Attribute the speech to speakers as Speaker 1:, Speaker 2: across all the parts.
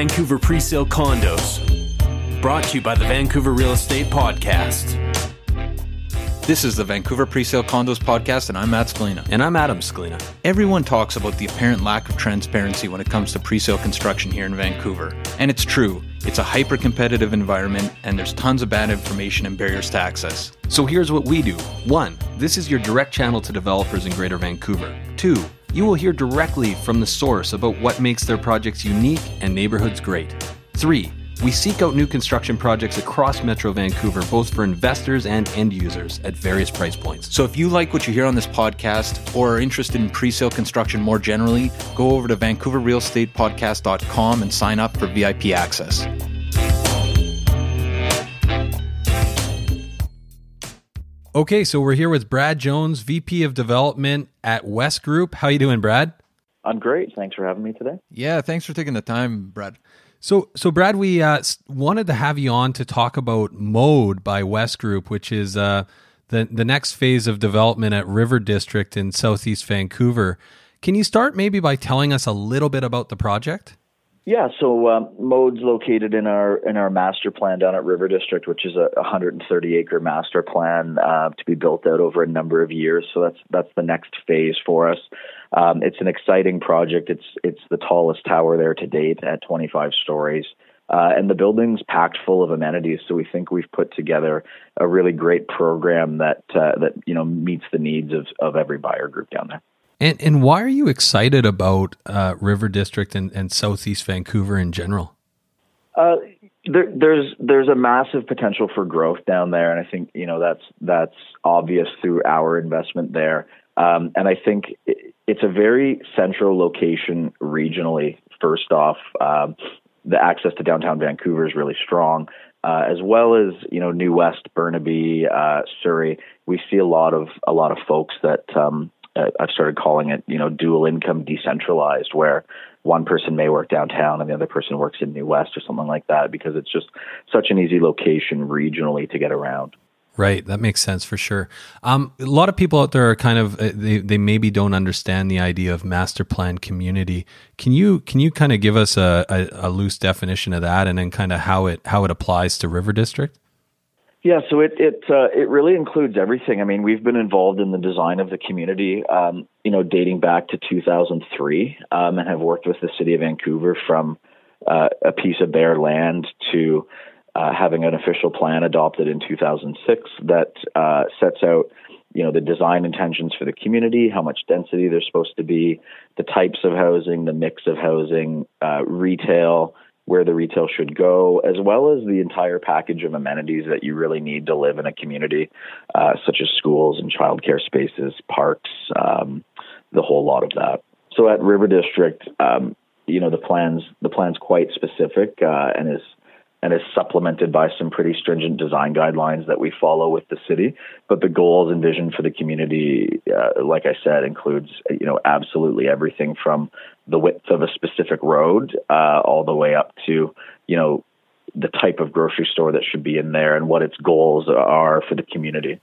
Speaker 1: Vancouver Presale Condos. Brought to you by the Vancouver Real Estate Podcast.
Speaker 2: This is the Vancouver Presale Condos podcast, and I'm Matt Scalina.
Speaker 1: And I'm Adam Scalina.
Speaker 2: Everyone talks about the apparent lack of transparency when it comes to presale construction here in Vancouver. And it's true. It's a hyper competitive environment, and there's tons of bad information and barriers to access.
Speaker 1: So here's what we do. One, this is your direct channel to developers in Greater Vancouver. Two, you will hear directly from the source about what makes their projects unique and neighborhoods great. Three, we seek out new construction projects across Metro Vancouver, both for investors and end users at various price points.
Speaker 2: So if you like what you hear on this podcast or are interested in pre sale construction more generally, go over to vancouverrealestatepodcast.com and sign up for VIP access.
Speaker 3: Okay, so we're here with Brad Jones, VP of Development at Wesgroup. How you doing, Brad?
Speaker 4: I'm great. Thanks for having me today.
Speaker 2: Yeah, thanks for taking the time, Brad.
Speaker 3: So, so Brad, we uh, wanted to have you on to talk about Mode by Wesgroup, which is uh, the the next phase of development at River District in Southeast Vancouver. Can you start maybe by telling us a little bit about the project?
Speaker 4: Yeah, so um, Mode's located in our in our master plan down at River District, which is a 130 acre master plan uh, to be built out over a number of years. So that's that's the next phase for us. Um, it's an exciting project. It's it's the tallest tower there to date at 25 stories. Uh, and the building's packed full of amenities. So we think we've put together a really great program that uh, that you know meets the needs of of every buyer group down there.
Speaker 3: And and why are you excited about uh, River District and, and Southeast Vancouver in general?
Speaker 4: Uh, there, there's there's a massive potential for growth down there, and I think you know that's that's obvious through our investment there. Um, and I think it's a very central location regionally. First off, um, the access to downtown Vancouver is really strong, uh, as well as you know New West, Burnaby, uh, Surrey. We see a lot of a lot of folks that um, I've started calling it, you know, dual income decentralized, where one person may work downtown and the other person works in New West or something like that, because it's just such an easy location regionally to get around.
Speaker 3: Right, that makes sense for sure. Um, a lot of people out there are kind of uh, they, they maybe don't understand the idea of master plan community. Can you can you kind of give us a, a, a loose definition of that, and then kind of how it how it applies to River District?
Speaker 4: Yeah, so it it uh, it really includes everything. I mean, we've been involved in the design of the community, um, you know, dating back to 2003, um, and have worked with the city of Vancouver from uh, a piece of bare land to uh, having an official plan adopted in 2006 that uh, sets out, you know, the design intentions for the community, how much density there's supposed to be, the types of housing, the mix of housing, uh, retail where the retail should go, as well as the entire package of amenities that you really need to live in a community, uh, such as schools and childcare spaces, parks, um, the whole lot of that. So at River District, um, you know the plans the plan's quite specific uh, and is and is supplemented by some pretty stringent design guidelines that we follow with the city. But the goals and vision for the community, uh, like I said, includes you know absolutely everything from the width of a specific road uh, all the way up to you know the type of grocery store that should be in there and what its goals are for the community.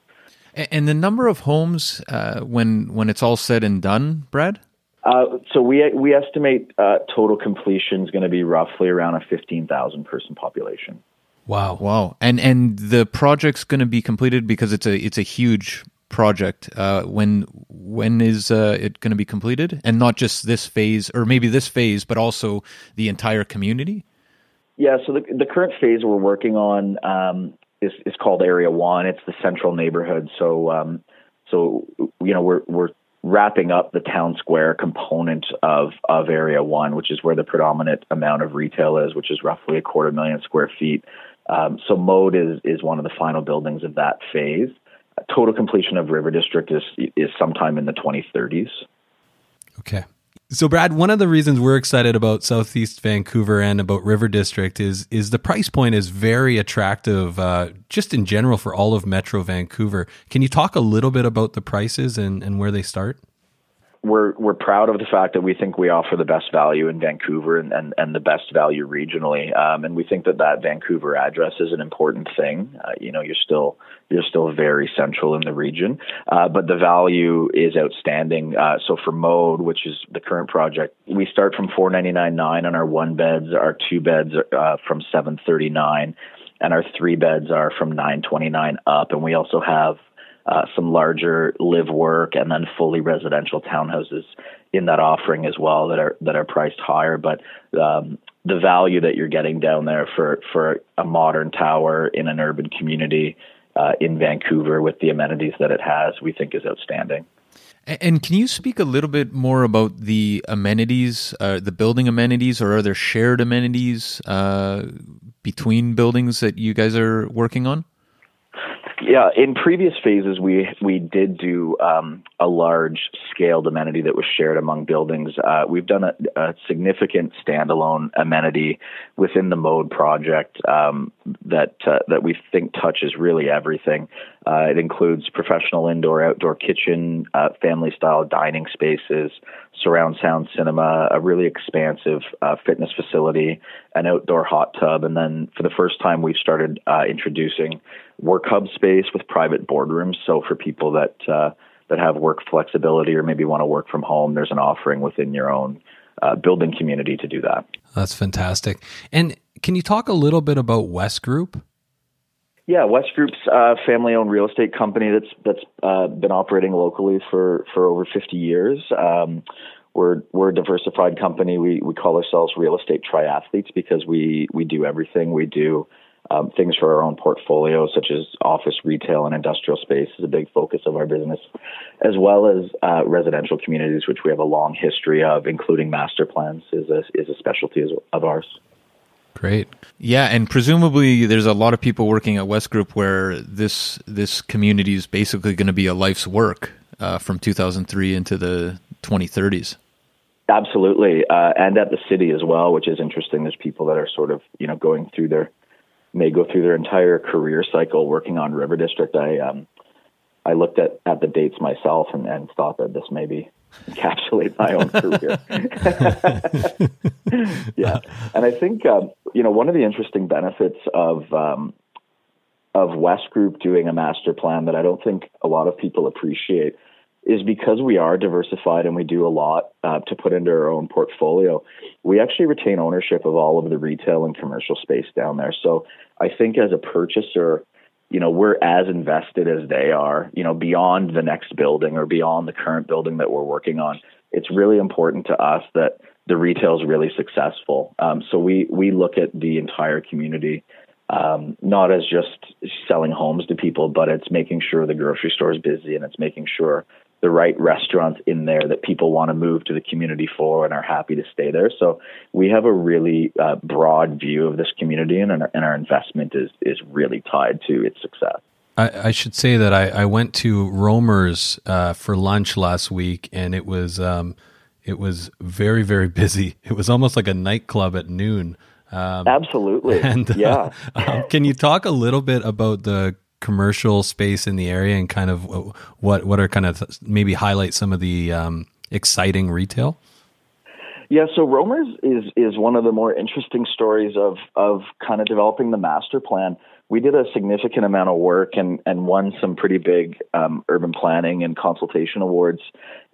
Speaker 2: And the number of homes uh, when when it's all said and done, Brad?
Speaker 4: Uh, so we we estimate uh, total completion is going to be roughly around a fifteen thousand person population.
Speaker 3: Wow,
Speaker 2: wow! And and the project's going to be completed because it's a it's a huge project. Uh, when when is uh, it going to be completed? And not just this phase, or maybe this phase, but also the entire community.
Speaker 4: Yeah. So the the current phase we're working on um, is is called Area One. It's the central neighborhood. So um, so you know we're we're wrapping up the town square component of of area one, which is where the predominant amount of retail is, which is roughly a quarter million square feet. Um, so Mode is is one of the final buildings of that phase. Total completion of River District is is sometime in the 2030s.
Speaker 3: Okay. So Brad, one of the reasons we're excited about Southeast Vancouver and about River District is is the price point is very attractive, uh, just in general for all of Metro Vancouver. Can you talk a little bit about the prices and, and where they start?
Speaker 4: We're we're proud of the fact that we think we offer the best value in Vancouver and and, and the best value regionally, um, and we think that that Vancouver address is an important thing. Uh, you know, you're still you're still very central in the region, uh, but the value is outstanding. Uh, so for Mode, which is the current project, we start from four ninety nine nine on our one beds, our two beds uh, from seven thirty nine, and our three beds are from nine twenty nine up, and we also have uh, some larger live work and then fully residential townhouses in that offering as well that are that are priced higher but um, the value that you're getting down there for for a modern tower in an urban community uh, in Vancouver with the amenities that it has we think is outstanding
Speaker 2: and can you speak a little bit more about the amenities, uh, the building amenities, or are there shared amenities uh, between buildings that you guys are working on?
Speaker 4: Yeah, in previous phases, we we did do um, a large scaled amenity that was shared among buildings. Uh, we've done a, a, significant standalone amenity within the Mode project um, that uh, that we think touches really everything. Uh, it includes professional indoor outdoor kitchen, uh, family style dining spaces, surround sound cinema, a really expansive uh, fitness facility, an outdoor hot tub, and then for the first time, we've started uh, introducing work hub space with private boardrooms. So for people that uh, that have work flexibility or maybe want to work from home, there's an offering within your own uh, building community to do that.
Speaker 3: That's fantastic. And can you talk a little bit about Wesgroup?
Speaker 4: Yeah, Wesgroup's a family-owned real estate company that's that's uh, been operating locally for for over 50 years. Um, we're we're a diversified company. We we call ourselves real estate triathletes because we we do everything. We do um, things for our own portfolio, such as office, retail, and industrial space, is a big focus of our business, as well as uh, residential communities, which we have a long history of, including master plans, is a is a specialty of ours.
Speaker 3: Great.
Speaker 2: Yeah, and presumably there's a lot of people working at Wesgroup where this this community is basically going to be a life's work uh, from 2003 into the 2030s.
Speaker 4: Absolutely, uh, and at the city as well, which is interesting. There's people that are sort of you know going through their may go through their entire career cycle working on River District. I um, I looked at, at the dates myself and, and thought that this maybe encapsulate my own career. yeah, and I think um, you know one of the interesting benefits of um, of Wesgroup doing a master plan that I don't think a lot of people appreciate is because we are diversified and we do a lot uh, to put into our own portfolio. We actually retain ownership of all of the retail and commercial space down there. So I think as a purchaser, you know, we're as invested as they are, you know, beyond the next building or beyond the current building that we're working on. It's really important to us that the retail is really successful. Um, so we, we look at the entire community um, not as just selling homes to people, but it's making sure the grocery store is busy and it's making sure the right restaurants in there that people want to move to the community for and are happy to stay there. So we have a really uh, broad view of this community, and our, and our investment is is really tied to its success.
Speaker 3: I, I should say that I, I went to Romer's uh, for lunch last week, and it was um, it was very very busy. It was almost like a nightclub at noon.
Speaker 4: Um, Absolutely. And uh, yeah.
Speaker 3: um, can you talk a little bit about the commercial space in the area and kind of what what are kind of maybe highlight some of the um, exciting retail?
Speaker 4: Yeah, so Romer's is is one of the more interesting stories of of kind of developing the master plan. We did a significant amount of work and and won some pretty big um, urban planning and consultation awards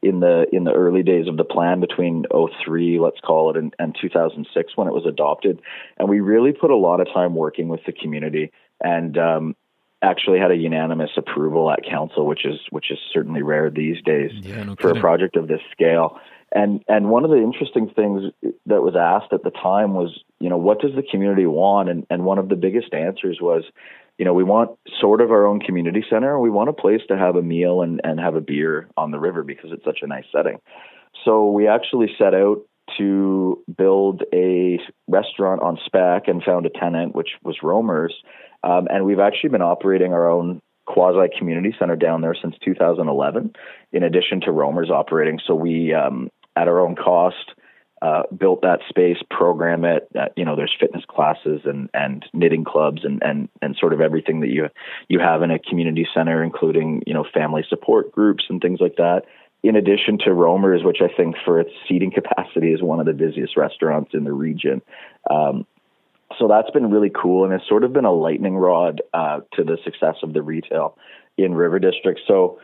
Speaker 4: in the in the early days of the plan between 03, let's call it, and, and 2006 when it was adopted. And we really put a lot of time working with the community and um, actually had a unanimous approval at council, which is which is certainly rare these days yeah, no for kidding. a project of this scale. And and one of the interesting things that was asked at the time was, you know, what does the community want? And and one of the biggest answers was, you know, we want sort of our own community center. We want a place to have a meal and and have a beer on the river because it's such a nice setting. So we actually set out to build a restaurant on spec and found a tenant, which was Romer's, um, and we've actually been operating our own quasi community center down there since 2011, in addition to Romer's operating. So we, um, at our own cost, uh, built that space, program it. Uh, you know, there's fitness classes and, and knitting clubs and, and, and sort of everything that you you have in a community center, including you know family support groups and things like that. In addition to Romer's, which I think for its seating capacity is one of the busiest restaurants in the region. Um, so that's been really cool and it's sort of been a lightning rod uh, to the success of the retail in River District. So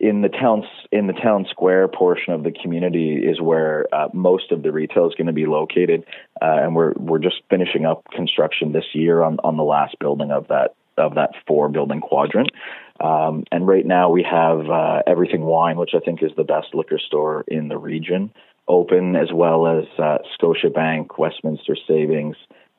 Speaker 4: in the town in the town square portion of the community is where uh, most of the retail is going to be located, uh, and we're we're just finishing up construction this year on on the last building of that of that four building quadrant. Um, and right now we have uh, Everything Wine, which I think is the best liquor store in the region, open, as well as uh, Scotiabank, Westminster Savings,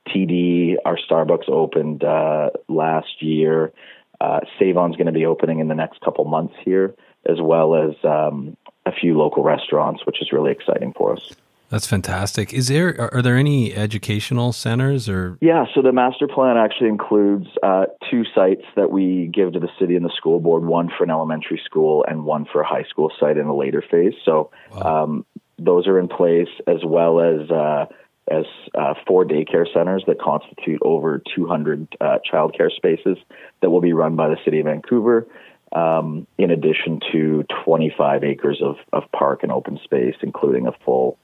Speaker 4: TD. Our Starbucks opened uh, last year. Uh, Save-On's going to be opening in the next couple months here, as well as um, a few local restaurants, which is really exciting for us.
Speaker 3: That's fantastic. Is there are, there any educational centers or?
Speaker 4: Yeah, so the master plan actually includes uh, two sites that we give to the city and the school board. One for an elementary school and one for a high school site in a later phase. So wow. um, those are in place, as well as uh, as uh, four daycare centers that constitute over 200 uh, childcare spaces that will be run by the city of Vancouver. Um, in addition to 25 acres of, of park and open space, including a full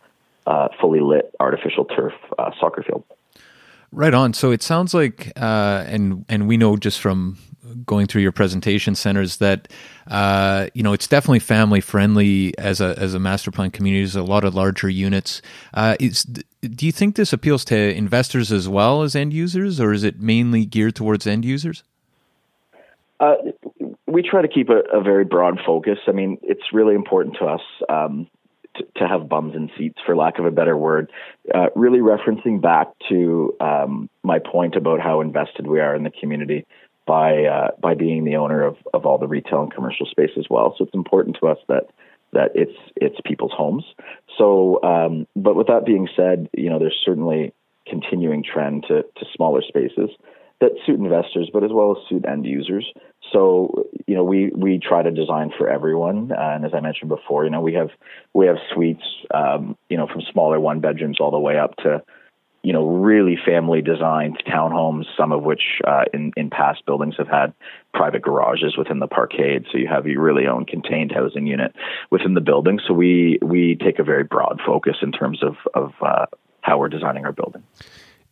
Speaker 4: uh, fully lit artificial turf uh, soccer field.
Speaker 2: Right on. So it sounds like, uh, and and we know just from going through your presentation centers that uh, you know it's definitely family friendly as a as a master plan community. There's a lot of larger units. Uh, is, do you think this appeals to investors as well as end users, or is it mainly geared towards end users?
Speaker 4: Uh, we try to keep a, a, very broad focus. I mean, it's really important to us. Um, to, have bums in seats, for lack of a better word. Uh, really referencing back to um, my point about how invested we are in the community by uh, by being the owner of, of all the retail and commercial space as well. So it's important to us that that it's it's people's homes. So, um, but with that being said, you know, there's certainly continuing trend to to smaller spaces that suit investors, but as well as suit end users. So, you know, we, we try to design for everyone. Uh, and as I mentioned before, you know, we have, we have suites, um, you know, from smaller one bedrooms all the way up to, you know, really family designed townhomes, some of which uh, in, in past buildings have had private garages within the parkade. So you have your really own contained housing unit within the building. So we, we take a very broad focus in terms of, of uh, how we're designing our building.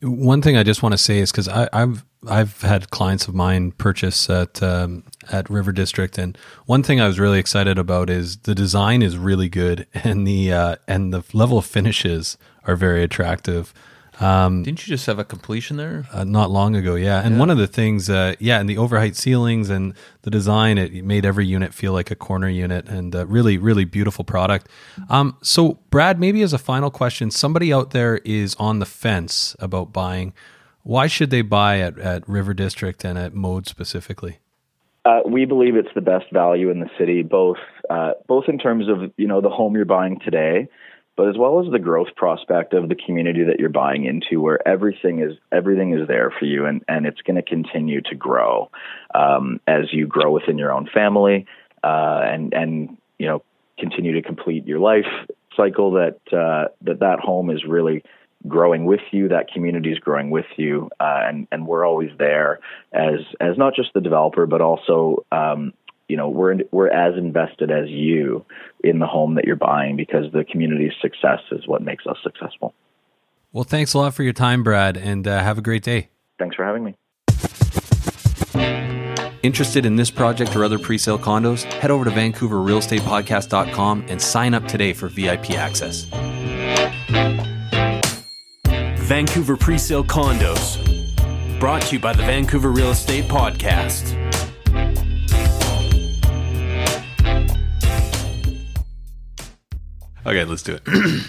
Speaker 3: One thing I just want to say is because I've I've had clients of mine purchase at um, at River District, and one thing I was really excited about is the design is really good, and the uh, and the level of finishes are very attractive.
Speaker 2: Um, Didn't you just have a completion there?
Speaker 3: Uh, not long ago, yeah. And yeah. one of the things, uh, yeah, and the overheight ceilings and the design, it, made every unit feel like a corner unit and uh, really, really beautiful product. Um, so, Brad, maybe as a final question, somebody out there is on the fence about buying. Why should they buy at, at River District and at Mode specifically?
Speaker 4: Uh, we believe it's the best value in the city, both uh, both in terms of you know the home you're buying today, but as well as the growth prospect of the community that you're buying into, where everything is everything is there for you, and and it's going to continue to grow um, as you grow within your own family, uh, and and you know continue to complete your life cycle. That uh, that that home is really growing with you. That community is growing with you, uh, and and we're always there as as not just the developer, but also um, you know we're we're as invested as you in the home that you're buying because the community's success is what makes us successful.
Speaker 3: Well, thanks a lot for your time, Brad, and uh, have a great day.
Speaker 4: Thanks for having me.
Speaker 1: Interested in this project or other pre-sale condos? Head over to vancouverrealestatepodcast.com and sign up today for VIP access.
Speaker 5: Vancouver Presale Condos, brought to you by the Vancouver Real Estate Podcast.
Speaker 1: Okay, let's do it.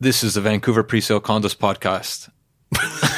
Speaker 2: this is the Vancouver Presale Condos podcast.